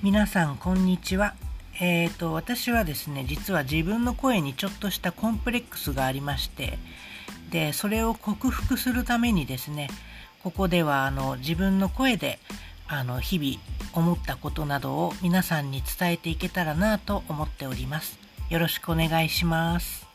皆さんこんにちは。えーと私はですね実は自分の声にちょっとしたコンプレックスがありましてでそれを克服するためにですねここではあの自分の声であの日々思ったことなどを皆さんに伝えていけたらなと思っております。よろしくお願いします。